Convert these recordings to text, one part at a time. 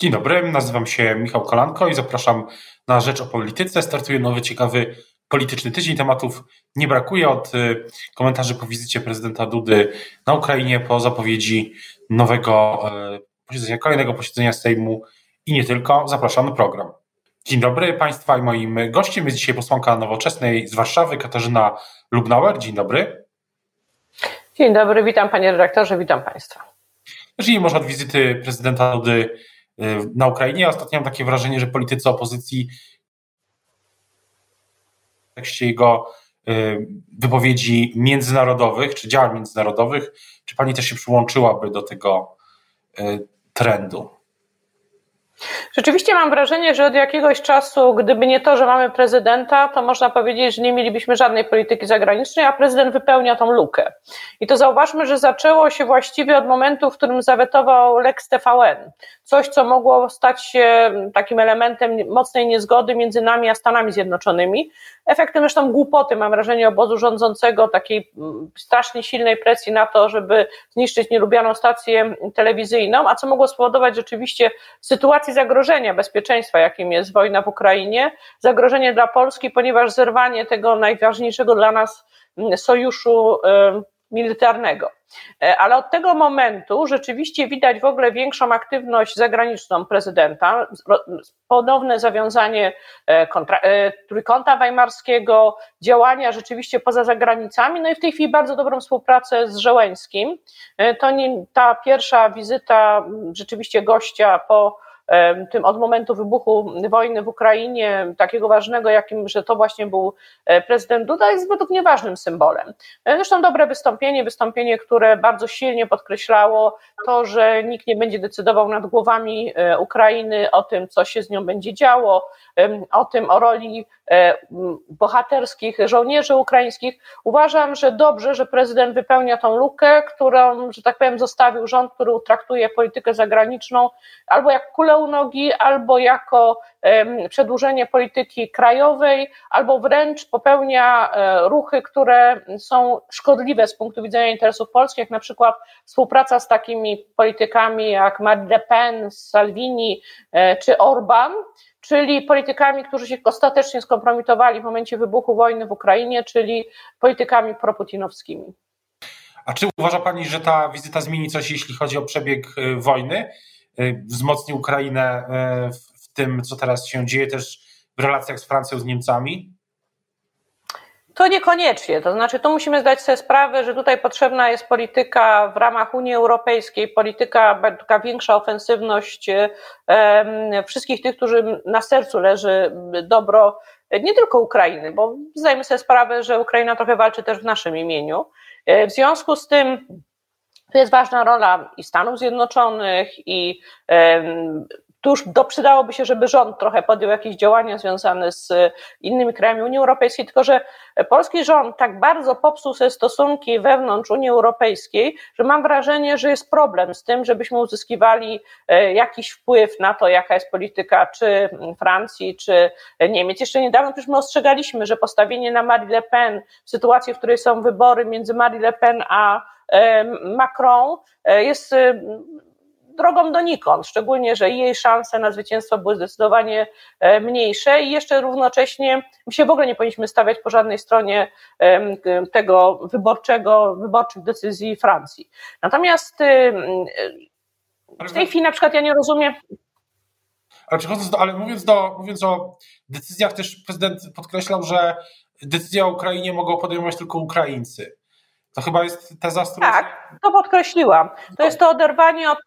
Dzień dobry, nazywam się Michał Kolanko i zapraszam na Rzecz o Polityce. Startuje nowy, ciekawy polityczny tydzień. Tematów nie brakuje od y, komentarzy po wizycie prezydenta Dudy na Ukrainie, po zapowiedzi nowego y, posiedzenia, kolejnego posiedzenia Sejmu i nie tylko. Zapraszam na program. Dzień dobry Państwa i moim gościem jest dzisiaj posłanka Nowoczesnej z Warszawy, Katarzyna Lubnauer. Dzień dobry. Dzień dobry, witam Panie redaktorze, witam Państwa. Zacznijmy może od wizyty prezydenta Dudy na Ukrainie. Ostatnio mam takie wrażenie, że politycy opozycji w tekście jego y, wypowiedzi międzynarodowych, czy działań międzynarodowych, czy pani też się przyłączyłaby do tego y, trendu? Rzeczywiście mam wrażenie, że od jakiegoś czasu, gdyby nie to, że mamy prezydenta, to można powiedzieć, że nie mielibyśmy żadnej polityki zagranicznej, a prezydent wypełnia tą lukę. I to zauważmy, że zaczęło się właściwie od momentu, w którym zawetował Lex TVN. Coś, co mogło stać się takim elementem mocnej niezgody między nami a Stanami Zjednoczonymi. Efektem zresztą głupoty, mam wrażenie, obozu rządzącego, takiej mm, strasznie silnej presji na to, żeby zniszczyć nielubianą stację telewizyjną, a co mogło spowodować rzeczywiście sytuację zagrożenia bezpieczeństwa, jakim jest wojna w Ukrainie, zagrożenie dla Polski, ponieważ zerwanie tego najważniejszego dla nas mm, sojuszu militarnego. E, ale od tego momentu rzeczywiście widać w ogóle większą aktywność zagraniczną prezydenta, ponowne zawiązanie e, kontra, e, trójkąta weimarskiego, działania rzeczywiście poza zagranicami, no i w tej chwili bardzo dobrą współpracę z Żołęskim. To nie, ta pierwsza wizyta rzeczywiście gościa po tym od momentu wybuchu wojny w Ukrainie, takiego ważnego, jakim, że to właśnie był e, prezydent Duda, jest według mnie ważnym symbolem. E, zresztą dobre wystąpienie, wystąpienie, które bardzo silnie podkreślało to, że nikt nie będzie decydował nad głowami e, Ukrainy o tym, co się z nią będzie działo, o tym, o roli bohaterskich żołnierzy ukraińskich. Uważam, że dobrze, że prezydent wypełnia tą lukę, którą, że tak powiem, zostawił rząd, który traktuje politykę zagraniczną albo jak kulę u nogi, albo jako przedłużenie polityki krajowej, albo wręcz popełnia e, ruchy, które są szkodliwe z punktu widzenia interesów polskich, jak na przykład współpraca z takimi politykami jak Marine Le Pen, Salvini e, czy Orban, czyli politykami, którzy się ostatecznie skompromitowali w momencie wybuchu wojny w Ukrainie, czyli politykami proputinowskimi. A czy uważa Pani, że ta wizyta zmieni coś, jeśli chodzi o przebieg e, wojny? Wzmocni Ukrainę w tym, co teraz się dzieje też w relacjach z Francją, z Niemcami? To niekoniecznie. To znaczy, tu musimy zdać sobie sprawę, że tutaj potrzebna jest polityka w ramach Unii Europejskiej, polityka, taka większa ofensywność wszystkich tych, którym na sercu leży dobro nie tylko Ukrainy, bo zdajemy sobie sprawę, że Ukraina trochę walczy też w naszym imieniu. E, w związku z tym to jest ważna rola i Stanów Zjednoczonych, i tu już przydałoby się, żeby rząd trochę podjął jakieś działania związane z innymi krajami Unii Europejskiej, tylko że polski rząd tak bardzo popsuł sobie stosunki wewnątrz Unii Europejskiej, że mam wrażenie, że jest problem z tym, żebyśmy uzyskiwali e, jakiś wpływ na to, jaka jest polityka czy Francji, czy Niemiec. Jeszcze niedawno przecież my ostrzegaliśmy, że postawienie na Marie Le Pen w sytuacji, w której są wybory między Marie Le Pen a e, Macron e, jest drogą donikąd, szczególnie, że jej szanse na zwycięstwo były zdecydowanie e, mniejsze i jeszcze równocześnie my się w ogóle nie powinniśmy stawiać po żadnej stronie tego wyborczego, wyborczych decyzji Francji. Natomiast y, w tej chwili na przykład ja nie rozumiem, ale przechodząc do, ale mówiąc, do, mówiąc o decyzjach, też prezydent podkreślał, że decyzję o Ukrainie mogą podejmować tylko Ukraińcy. To chyba jest teza, z którą... Tak, to podkreśliłam. To jest to oderwanie od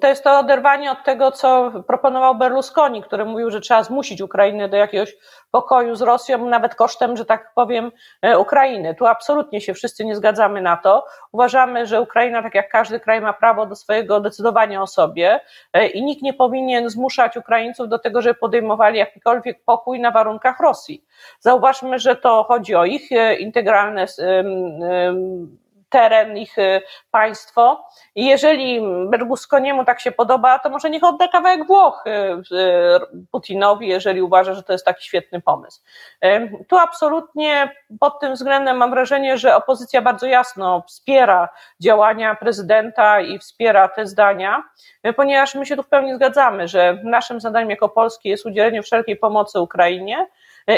to jest to oderwanie od tego, co proponował Berlusconi, który mówił, że trzeba zmusić Ukrainę do jakiegoś pokoju z Rosją, nawet kosztem, że tak powiem, e, Ukrainy. Tu absolutnie się wszyscy nie zgadzamy na to. Uważamy, że Ukraina, tak jak każdy kraj, ma prawo do swojego decydowania o sobie e, i nikt nie powinien zmuszać Ukraińców do tego, żeby podejmowali jakikolwiek pokój na warunkach Rosji. Zauważmy, że to chodzi o ich e, integralne teren, ich państwo. I jeżeli Berlusconiemu tak się podoba, to może niech odda kawałek Włoch Putinowi, jeżeli uważa, że to jest taki świetny pomysł. Tu absolutnie pod tym względem mam wrażenie, że opozycja bardzo jasno wspiera działania prezydenta i wspiera te zdania, ponieważ my się tu w pełni zgadzamy, że naszym zadaniem jako Polski jest udzielenie wszelkiej pomocy Ukrainie,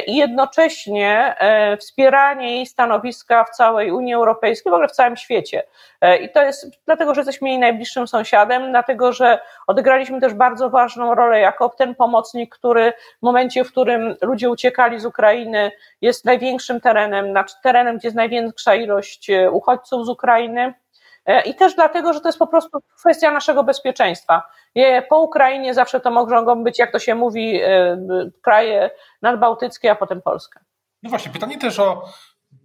i jednocześnie e, wspieranie jej stanowiska w całej Unii Europejskiej, w ogóle w całym świecie. E, I to jest dlatego, że jesteśmy jej najbliższym sąsiadem, dlatego, że odegraliśmy też bardzo ważną rolę jako ten pomocnik, który w momencie, w którym ludzie uciekali z Ukrainy, jest największym terenem, znaczy terenem, gdzie jest największa ilość e, uchodźców z Ukrainy. I też dlatego, że to jest po prostu kwestia naszego bezpieczeństwa. Po Ukrainie zawsze to mogą być, jak to się mówi, kraje nadbałtyckie, a potem Polska. No właśnie, pytanie też o.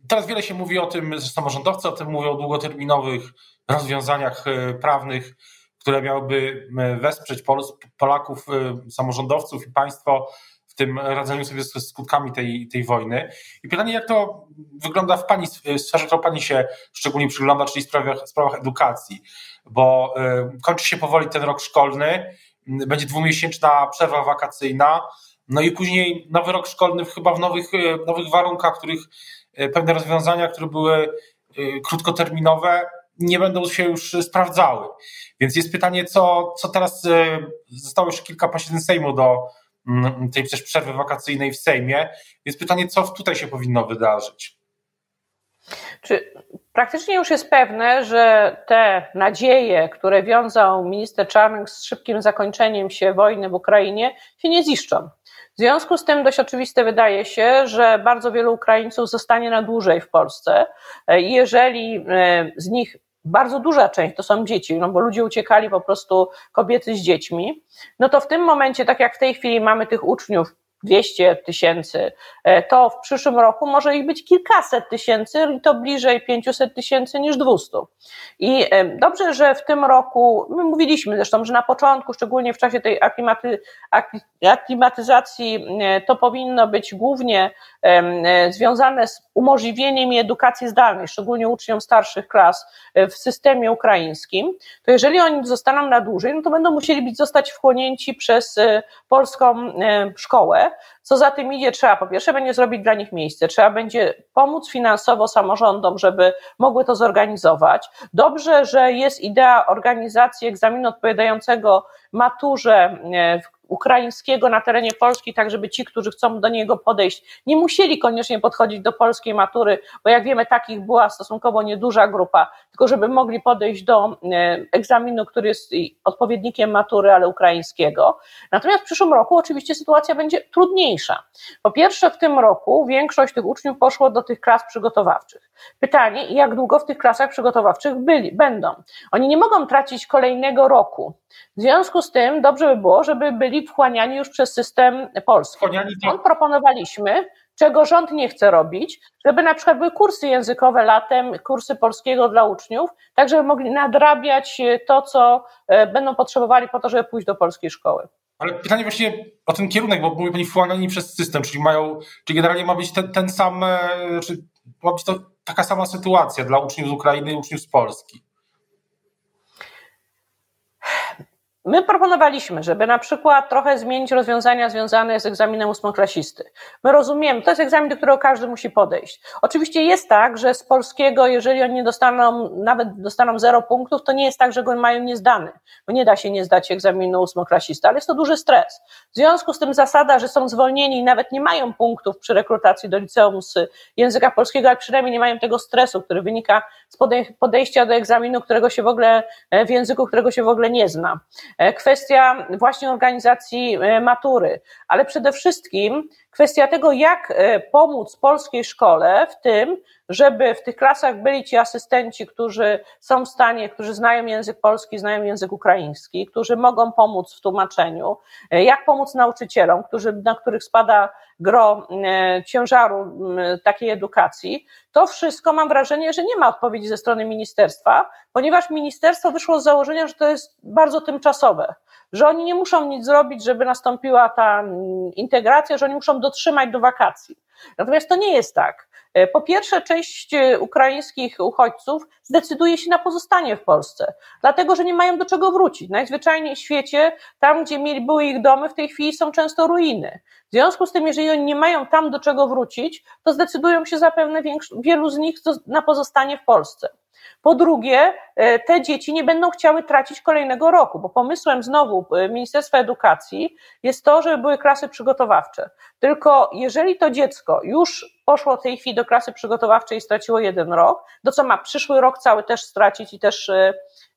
Teraz wiele się mówi o tym, że samorządowcy o tym mówią o długoterminowych rozwiązaniach e, prawnych, które miałyby e, wesprzeć Polaków, e, samorządowców i państwo tym radzeniu sobie ze skutkami tej, tej wojny. I pytanie, jak to wygląda w Pani sferze, którą Pani się szczególnie przygląda, czyli w sprawach, sprawach edukacji, bo kończy się powoli ten rok szkolny, będzie dwumiesięczna przerwa wakacyjna, no i później nowy rok szkolny chyba w nowych, e, nowych warunkach, których pewne rozwiązania, które były krótkoterminowe, nie będą się już sprawdzały. Więc jest pytanie, co, co teraz zostało już kilka posiedzeń Sejmu do tej też przerwy wakacyjnej w Sejmie. Więc pytanie, co tutaj się powinno wydarzyć? Czy praktycznie już jest pewne, że te nadzieje, które wiązał minister Czarnek z szybkim zakończeniem się wojny w Ukrainie, się nie ziszczą. W związku z tym dość oczywiste wydaje się, że bardzo wielu Ukraińców zostanie na dłużej w Polsce. E, jeżeli e, z nich bardzo duża część to są dzieci, no bo ludzie uciekali po prostu kobiety z dziećmi, no to w tym momencie, tak jak w tej chwili mamy tych uczniów 200 tysięcy, e, to w przyszłym roku może ich być kilkaset tysięcy i to bliżej 500 tysięcy niż 200. I e, dobrze, że w tym roku, my mówiliśmy zresztą, że na początku, szczególnie w czasie tej aklimaty, aklimatyzacji, e, to powinno być głównie związane z umożliwieniem edukacji zdalnej, szczególnie uczniom starszych klas w systemie ukraińskim, to jeżeli oni zostaną na dłużej, no to będą musieli być zostać wchłonięci przez polską szkołę, co za tym idzie, trzeba po pierwsze będzie zrobić dla nich miejsce, trzeba będzie pomóc finansowo samorządom, żeby mogły to zorganizować. Dobrze, że jest idea organizacji egzaminu odpowiadającego maturze e, w ukraińskiego na terenie Polski, tak żeby ci, którzy chcą do niego podejść, nie musieli koniecznie podchodzić do polskiej matury, bo jak wiemy, takich była stosunkowo nieduża grupa, tylko żeby mogli podejść do e, egzaminu, który jest odpowiednikiem matury, ale ukraińskiego. Natomiast w przyszłym roku oczywiście sytuacja będzie trudniejsza. Po pierwsze, w tym roku większość tych uczniów poszło do tych klas przygotowawczych. Pytanie, jak długo w tych klasach przygotowawczych byli, będą. Oni nie mogą tracić kolejnego roku. W związku z tym dobrze by było, żeby byli wchłaniani już przez system polski. On proponowaliśmy, czego rząd nie chce robić, żeby na przykład były kursy językowe latem, kursy polskiego dla uczniów, tak żeby mogli nadrabiać to, co e, będą potrzebowali po to, żeby pójść do polskiej szkoły. Ale pytanie właśnie o ten kierunek, bo mówi Pani wchłaniani przez system, czyli mają, czy generalnie ma być ten, ten sam, e, czy ma być to taka sama sytuacja dla uczniów z Ukrainy i uczniów z Polski? My proponowaliśmy, żeby na przykład trochę zmienić rozwiązania związane z egzaminem ósmoklasisty. My rozumiemy, to jest egzamin, do którego każdy musi podejść. Oczywiście jest tak, że z polskiego, jeżeli oni dostaną, nawet dostaną zero punktów, to nie jest tak, że go mają niezdany, bo nie da się nie zdać egzaminu ósmoklasisty, ale jest to duży stres. W związku z tym zasada, że są zwolnieni i nawet nie mają punktów przy rekrutacji do liceum z języka polskiego, ale przynajmniej nie mają tego stresu, który wynika z podejścia do egzaminu, którego się w ogóle, w języku, którego się w ogóle nie zna. E, kwestia właśnie organizacji e, matury, ale przede wszystkim kwestia tego, jak e, pomóc polskiej szkole w tym, żeby w tych klasach byli ci asystenci, którzy są w stanie, którzy znają język polski, znają język ukraiński, którzy mogą pomóc w tłumaczeniu, jak pomóc nauczycielom, którzy, na których spada gro ciężaru takiej edukacji. To wszystko mam wrażenie, że nie ma odpowiedzi ze strony ministerstwa, ponieważ ministerstwo wyszło z założenia, że to jest bardzo tymczasowe że oni nie muszą nic zrobić, żeby nastąpiła ta mm, integracja, że oni muszą dotrzymać do wakacji. Natomiast to nie jest tak. E, po pierwsze, część e, ukraińskich uchodźców zdecyduje się na pozostanie w Polsce, dlatego że nie mają do czego wrócić. Najzwyczajniej w świecie, tam gdzie mieli, były ich domy, w tej chwili są często ruiny. W związku z tym, jeżeli oni nie mają tam do czego wrócić, to zdecydują się zapewne wielu z nich na pozostanie w Polsce. Po drugie, e, te dzieci nie będą chciały tracić kolejnego roku, bo pomysłem znowu e, Ministerstwa Edukacji jest to, żeby były klasy przygotowawcze. Tylko jeżeli to dziecko już poszło w tej chwili do klasy przygotowawczej i straciło jeden rok, to co ma przyszły rok cały też stracić i też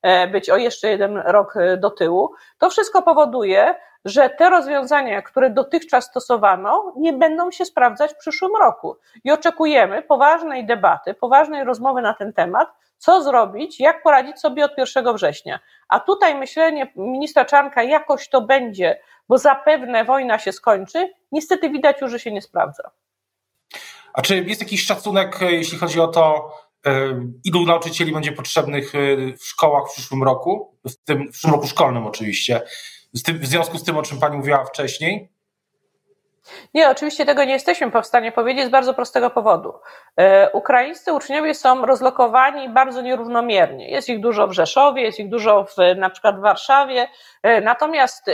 e, być o jeszcze jeden rok do tyłu, to wszystko powoduje, że te rozwiązania, które dotychczas stosowano, nie będą się sprawdzać w przyszłym roku. I oczekujemy poważnej debaty, poważnej rozmowy na ten temat, co zrobić, jak poradzić sobie od 1 września. A tutaj myślenie ministra Czarnka jakoś to będzie, bo zapewne wojna się skończy, niestety widać już, że się nie sprawdza. A czy jest jakiś szacunek, e, jeśli chodzi o to, e, ilu nauczycieli będzie potrzebnych e, w szkołach w przyszłym roku, w tym w przyszłym roku szkolnym oczywiście, w związku z tym, o czym Pani mówiła wcześniej? Nie, oczywiście tego nie jesteśmy w stanie powiedzieć z bardzo prostego powodu. E, ukraińscy uczniowie są rozlokowani bardzo nierównomiernie. Jest ich dużo w Rzeszowie, jest ich dużo w, na przykład w Warszawie. E, natomiast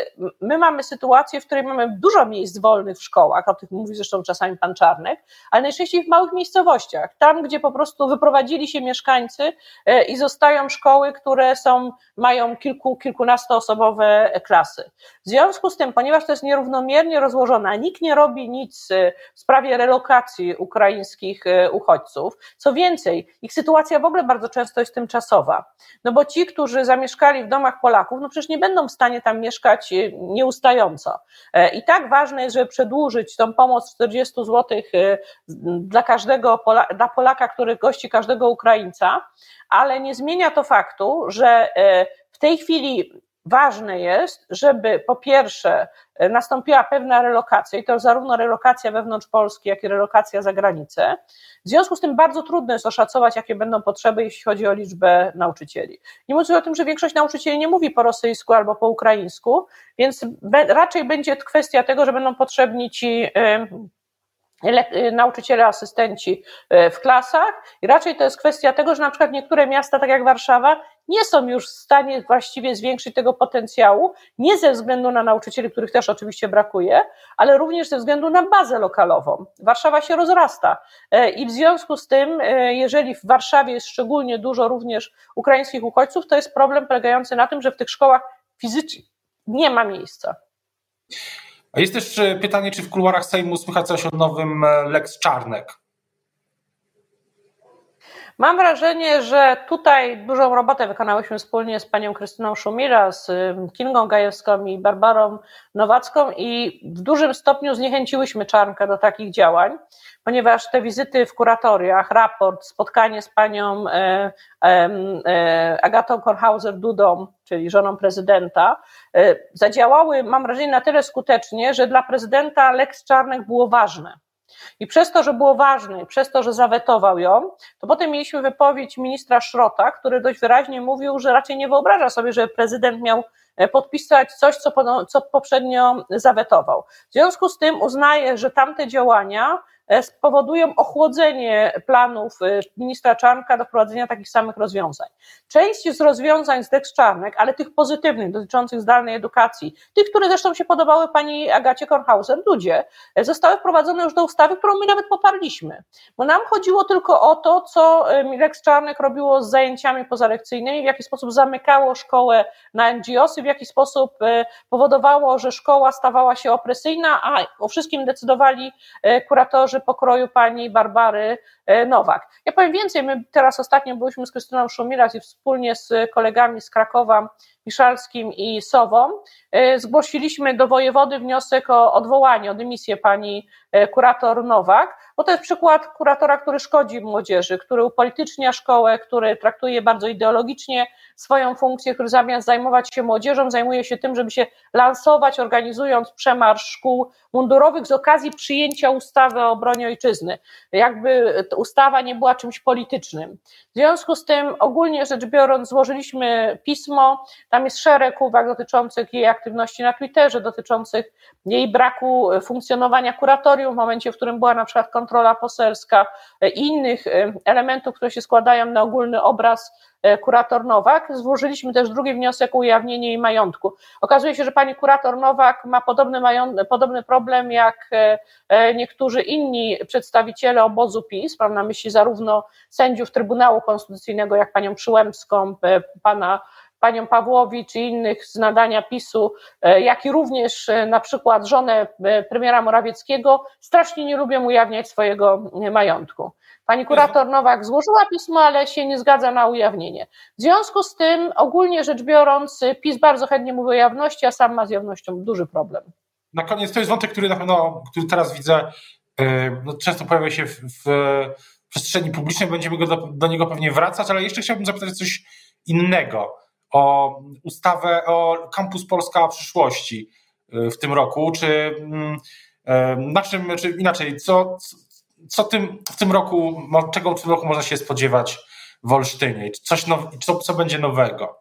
my mamy sytuację, w której mamy dużo miejsc wolnych w szkołach, o tych mówi zresztą czasami pan Czarnek, ale najczęściej w małych miejscowościach, tam gdzie po prostu wyprowadzili się mieszkańcy e, i zostają szkoły, które są, mają kilku, kilkunastoosobowe klasy. W związku z tym, ponieważ to jest nierównomiernie rozłożone, a nikt nie robi nic w sprawie relokacji ukraińskich uchodźców. Co więcej, ich sytuacja w ogóle bardzo często jest tymczasowa. No bo ci, którzy zamieszkali w domach Polaków, no przecież nie będą w stanie tam mieszkać e, nieustająco. E, I tak ważne jest, żeby przedłużyć tą pomoc 40 zł e, dla każdego, dla Polaka, który gości każdego Ukraińca, ale nie zmienia to faktu, że w tej chwili Ważne jest, żeby po pierwsze nastąpiła pewna relokacja, i to zarówno relokacja wewnątrz Polski, jak i relokacja za granicę. W związku z tym bardzo trudno jest oszacować, jakie będą potrzeby, jeśli chodzi o liczbę nauczycieli. Nie mówiąc o tym, że większość nauczycieli nie mówi po rosyjsku albo po ukraińsku, więc raczej będzie kwestia tego, że będą potrzebni ci nauczyciele, asystenci y, w klasach i raczej to jest kwestia tego, że na przykład niektóre miasta, tak jak Warszawa, nie są już w stanie właściwie zwiększyć tego potencjału, nie ze względu na nauczycieli, których też oczywiście brakuje, ale również ze względu na bazę lokalową. Warszawa się rozrasta y, i w związku z tym, jeżeli w Warszawie jest szczególnie dużo również ukraińskich uchodźców, to jest problem polegający na tym, że w tych szkołach fizycznie nie ma miejsca. Jest też e, pytanie, czy w kuluarach Sejmu słychać coś o nowym e, Lex Czarnek? Mam wrażenie, że tutaj dużą robotę wykonałyśmy wspólnie z panią Krystyną Szumira, z Kingą Gajewską i Barbarą Nowacką i w dużym stopniu zniechęciłyśmy Czarnkę do takich działań, ponieważ te wizyty w kuratoriach, raport, spotkanie z panią e, e, Agatą Kornhauser-Dudą, czyli żoną prezydenta, e, zadziałały, mam wrażenie, na tyle skutecznie, że dla prezydenta Lex Czarnek było ważne. I przez to, że było ważne, przez to, że zawetował ją, to potem mieliśmy wypowiedź ministra Szrota, który dość wyraźnie mówił, że raczej nie wyobraża sobie, że prezydent miał e, podpisać coś, co, co poprzednio zawetował. W związku z tym uznaje, że tamte działania spowodują ochłodzenie planów e, ministra Czarnka do wprowadzenia takich samych rozwiązań. Część z rozwiązań z Dex Czarnek, ale tych pozytywnych, dotyczących zdalnej edukacji, tych, które zresztą się podobały pani Agacie Kornhauser, ludzie, e, zostały wprowadzone już do ustawy, którą my nawet poparliśmy. Bo nam chodziło tylko o to, co Lex Czarnek robiło z zajęciami pozalekcyjnymi, w jaki sposób zamykało szkołę na NGOsy, w jaki sposób powodowało, że szkoła stawała się opresyjna, a o wszystkim decydowali kuratorzy pokroju pani Barbary e, Nowak. Ja powiem więcej, my teraz ostatnio byliśmy z Krystyną Szumilas i wspólnie z kolegami z Krakowa, Miszalskim i Sową, e, zgłosiliśmy do wojewody wniosek o odwołanie, o dymisję pani e, kurator Nowak, bo to jest przykład kuratora, który szkodzi młodzieży, który upolitycznia szkołę, który traktuje bardzo ideologicznie swoją funkcję, który zamiast zajmować się młodzieżą, zajmuje się tym, żeby się lansować, organizując przemarsz szkół mundurowych z okazji przyjęcia ustawy o obronie ojczyzny. Jakby ustawa nie była czymś politycznym. W związku z tym, ogólnie rzecz biorąc, złożyliśmy pismo, Tam jest szereg uwag dotyczących jej aktywności na Twitterze, dotyczących jej braku funkcjonowania kuratorium w momencie, w którym była na przykład kontrola poselska i innych elementów, które się składają na ogólny obraz E, kurator Nowak. Złożyliśmy też drugi wniosek o ujawnienie jej majątku. Okazuje się, że pani kurator Nowak ma podobny, podobny problem jak e, e, niektórzy inni przedstawiciele obozu PiS, mam na myśli zarówno sędziów Trybunału Konstytucyjnego, jak panią Przyłębską, pana panią Pawłowicz i innych z nadania PiSu, jak i również na przykład żonę premiera Morawieckiego, strasznie nie lubią ujawniać swojego majątku. Pani kurator Nowak złożyła pismo, ale się nie zgadza na ujawnienie. W związku z tym, ogólnie rzecz biorąc, PiS bardzo chętnie mówi o jawności, a sam ma z jawnością duży problem. Na koniec to jest wątek, który na pewno, który teraz widzę, e, no, często pojawia się w, w przestrzeni publicznej, będziemy go do, do, niego pewnie wracać, ale jeszcze chciałbym zapytać coś innego o ustawę o Campus Polska przyszłości e, w tym roku, czy mm, e, na czym, czy inaczej, co, co tym, w tym roku, czego w tym roku można się spodziewać w Olsztynie? Coś now, co, co będzie nowego?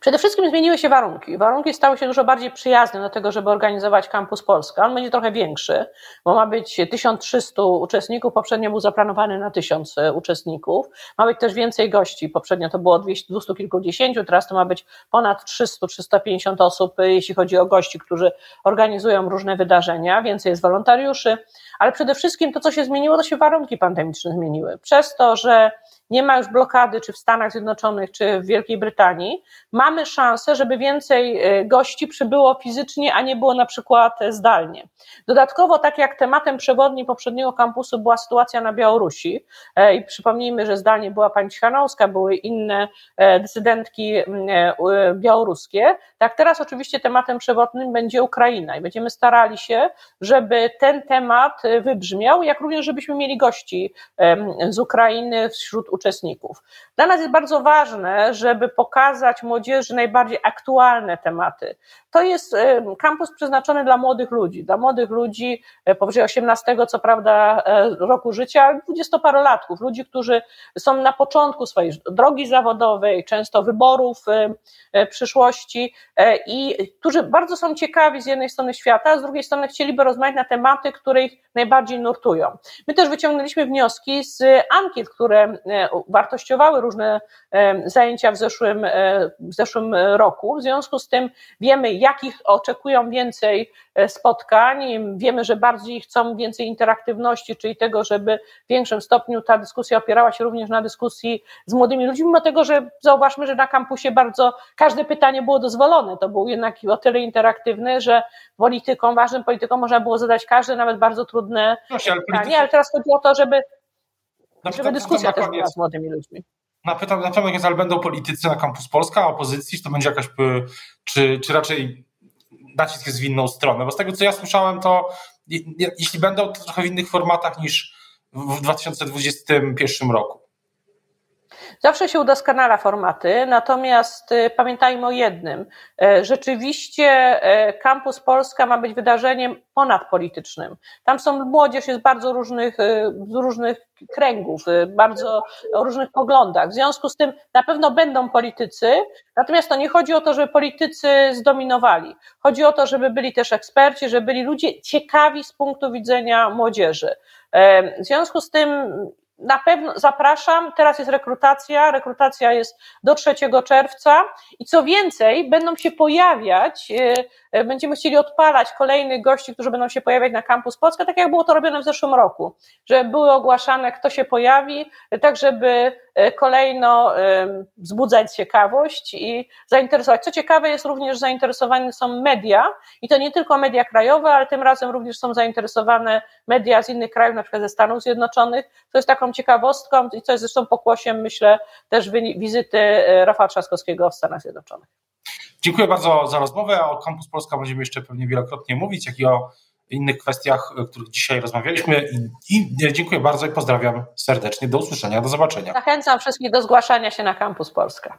Przede wszystkim zmieniły się warunki. Warunki stały się dużo bardziej przyjazne do tego, żeby organizować Campus Polska. On będzie trochę większy, bo ma być 1300 uczestników, poprzednio był zaplanowany na 1000 e, uczestników. Ma być też więcej gości. Poprzednio to było 200, 200 kilkudziesięciu, teraz to ma być ponad 300-350 osób, e, jeśli chodzi o gości, którzy organizują różne wydarzenia. Więcej jest wolontariuszy, ale przede wszystkim to, co się zmieniło, to się warunki pandemiczne zmieniły. Przez to, że nie ma już blokady czy w Stanach Zjednoczonych, czy w Wielkiej Brytanii, mamy szansę, żeby więcej e, gości przybyło fizycznie, a nie było na przykład zdalnie. Dodatkowo, tak jak tematem przewodnim poprzedniego kampusu była sytuacja na Białorusi, e, i przypomnijmy, że zdalnie była pani Cichanowska, były inne e, dysydentki białoruskie, tak teraz oczywiście tematem przewodnim będzie Ukraina i będziemy starali się, żeby ten temat wybrzmiał, jak również żebyśmy mieli gości z Ukrainy wśród uczestników. Dla nas jest bardzo ważne, żeby pokazać młodzieży najbardziej aktualne tematy. To jest kampus przeznaczony dla młodych ludzi, dla młodych ludzi e, powyżej 18, co prawda, e, roku życia, dwudziestoparolatków, ludzi, którzy są na początku swojej drogi zawodowej, często wyborów przyszłości i którzy bardzo są ciekawi z jednej strony świata, a z drugiej strony chcieliby rozmawiać na tematy, które ich najbardziej nurtują. My też wyciągnęliśmy wnioski z ankiet, które wartościowały różne zajęcia w zeszłym, w zeszłym roku. W związku z tym wiemy, jakich oczekują więcej e, spotkań. Wiemy, że bardziej chcą więcej interaktywności, czyli tego, żeby w większym stopniu ta dyskusja opierała się również na dyskusji z młodymi ludźmi, mimo tego, że zauważmy, że na kampusie bardzo każde pytanie było dozwolone. To był jednak o tyle interaktywny, że politykom, ważnym politykom można było zadać każde, nawet bardzo trudne Proszę, ale pytanie, ale teraz chodzi o to, żeby, żeby dyskusja też była z młodymi ludźmi napytam, na pewno ale będą politycy na Campus Polska, a opozycji, czy to będzie jakaś, czy, czy raczej nacisk jest w inną stronę? Bo z tego, co ja słyszałem, to jeśli będą, to trochę w innych formatach niż w 2021 roku. Zawsze się udoskonala formaty, natomiast y, pamiętajmy o jednym. E, rzeczywiście e, Campus Polska ma być wydarzeniem ponadpolitycznym. Tam są młodzież jest bardzo różnych, y, z różnych kręgów, y, bardzo o różnych poglądach. W związku z tym na pewno będą politycy, natomiast to nie chodzi o to, żeby politycy zdominowali. Chodzi o to, żeby byli też eksperci, żeby byli ludzie ciekawi z punktu widzenia młodzieży. E, w związku z tym na pewno zapraszam. Teraz jest rekrutacja. Rekrutacja jest do 3 czerwca i co więcej, będą się pojawiać, e, będziemy chcieli odpalać kolejnych gości, którzy będą się pojawiać na Campus Polska, tak jak było to robione w zeszłym roku, że były ogłaszane, kto się pojawi, tak żeby E, kolejno wzbudzać ciekawość i zainteresować. Co ciekawe jest również zainteresowane są media i to nie tylko media krajowe, ale tym razem również są zainteresowane media z innych krajów, na przykład ze Stanów Zjednoczonych. To jest taką ciekawostką i co jest zresztą pokłosiem, myślę, też wizyty e, Rafała Trzaskowskiego w Stanach Zjednoczonych. Dziękuję bardzo za rozmowę. O Campus Polska będziemy jeszcze pewnie wielokrotnie mówić, jak i o innych kwestiach, o których dzisiaj rozmawialiśmy. I, I, dziękuję bardzo i pozdrawiam serdecznie. Do usłyszenia, do zobaczenia. Zachęcam wszystkich do zgłaszania się na Campus Polska.